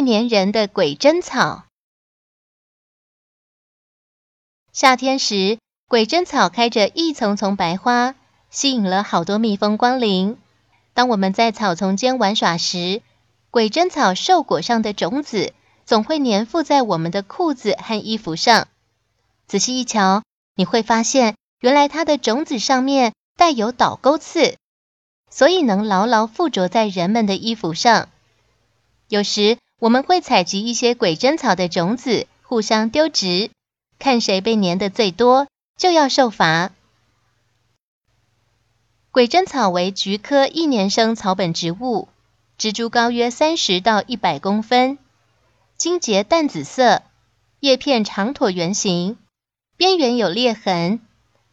爱粘人的鬼针草。夏天时，鬼针草开着一丛丛白花，吸引了好多蜜蜂光临。当我们在草丛间玩耍时，鬼针草受果上的种子总会粘附在我们的裤子和衣服上。仔细一瞧，你会发现，原来它的种子上面带有倒钩刺，所以能牢牢附着在人们的衣服上。有时，我们会采集一些鬼针草的种子，互相丢掷，看谁被粘的最多，就要受罚。鬼针草为菊科一年生草本植物。植株高约三十到一百公分，茎节淡紫色，叶片长椭圆形，边缘有裂痕，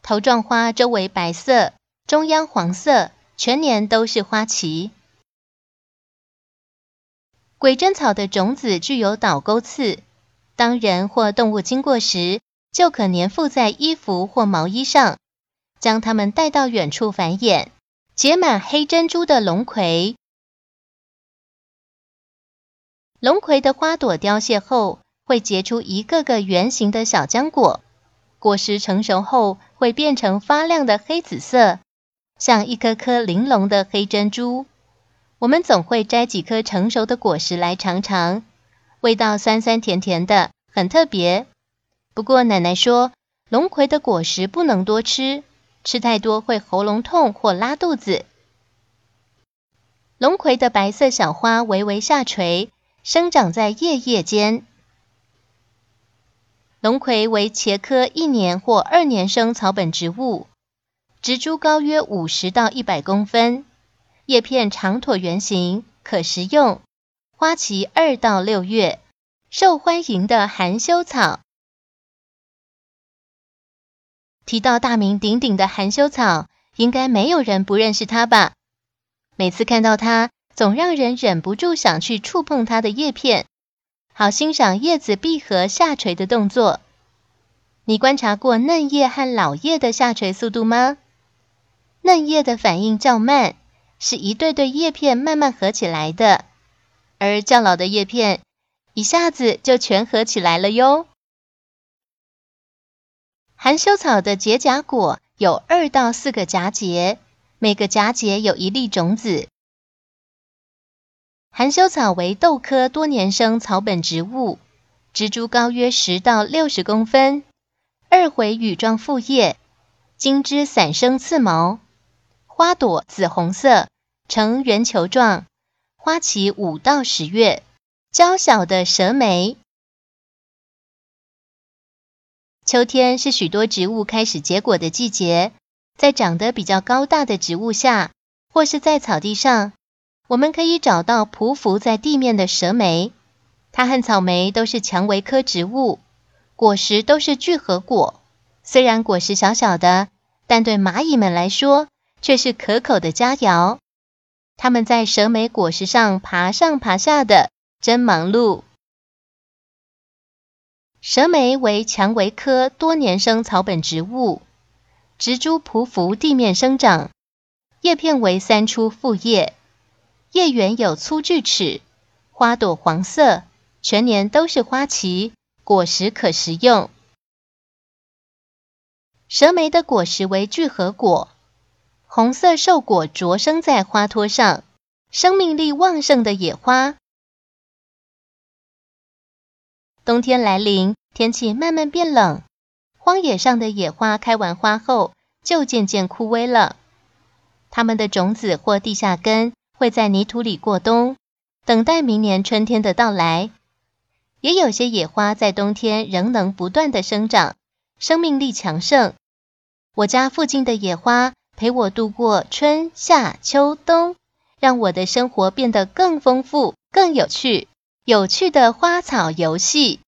头状花周围白色，中央黄色，全年都是花期。鬼针草的种子具有倒钩刺，当人或动物经过时，就可粘附在衣服或毛衣上，将它们带到远处繁衍，结满黑珍珠的龙葵。龙葵的花朵凋谢后，会结出一个个圆形的小浆果，果实成熟后会变成发亮的黑紫色，像一颗颗玲珑的黑珍珠。我们总会摘几颗成熟的果实来尝尝，味道酸酸甜甜的，很特别。不过奶奶说，龙葵的果实不能多吃，吃太多会喉咙痛或拉肚子。龙葵的白色小花微微下垂。生长在叶叶间。龙葵为茄科一年或二年生草本植物，植株高约五十到一百公分，叶片长椭圆形，可食用。花期二到六月，受欢迎的含羞草。提到大名鼎鼎的含羞草，应该没有人不认识它吧？每次看到它。总让人忍不住想去触碰它的叶片，好欣赏叶子闭合下垂的动作。你观察过嫩叶和老叶的下垂速度吗？嫩叶的反应较慢，是一对对叶片慢慢合起来的，而较老的叶片一下子就全合起来了哟。含羞草的结荚果有二到四个荚节，每个荚节有一粒种子。含羞草为豆科多年生草本植物，植株高约十到六十公分，二回羽状复叶，茎枝散生刺毛，花朵紫红色，呈圆球状，花期五到十月。娇小的蛇莓。秋天是许多植物开始结果的季节，在长得比较高大的植物下，或是在草地上。我们可以找到匍匐在地面的蛇莓，它和草莓都是蔷薇科植物，果实都是聚合果。虽然果实小小的，但对蚂蚁们来说却是可口的佳肴。它们在蛇莓果实上爬上爬下的，真忙碌。蛇莓为蔷薇科多年生草本植物，植株匍匐地面生长，叶片为三出复叶。叶缘有粗锯齿，花朵黄色，全年都是花期，果实可食用。蛇莓的果实为聚合果，红色瘦果着生在花托上，生命力旺盛的野花。冬天来临，天气慢慢变冷，荒野上的野花开完花后就渐渐枯萎了，它们的种子或地下根。会在泥土里过冬，等待明年春天的到来。也有些野花在冬天仍能不断的生长，生命力强盛。我家附近的野花陪我度过春夏秋冬，让我的生活变得更丰富、更有趣。有趣的花草游戏。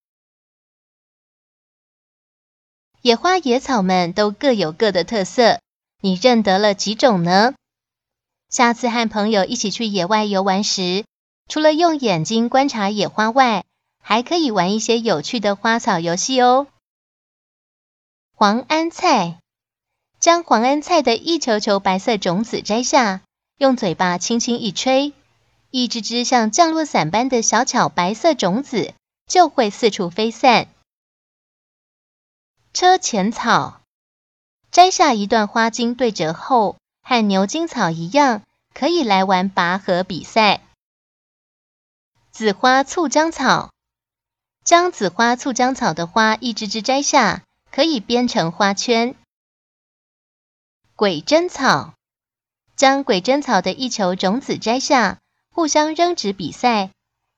野花野草们都各有各的特色，你认得了几种呢？下次和朋友一起去野外游玩时，除了用眼睛观察野花外，还可以玩一些有趣的花草游戏哦。黄安菜，将黄安菜的一球球白色种子摘下，用嘴巴轻轻一吹，一只只像降落伞般的小巧白色种子就会四处飞散。车前草，摘下一段花茎对折后，和牛筋草一样，可以来玩拔河比赛。紫花醋浆草，将紫花醋浆草的花一只只摘下，可以编成花圈。鬼针草，将鬼针草的一球种子摘下，互相扔纸比赛，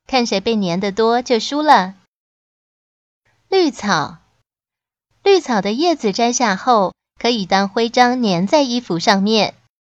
看谁被粘得多就输了。绿草。绿草的叶子摘下后，可以当徽章粘在衣服上面。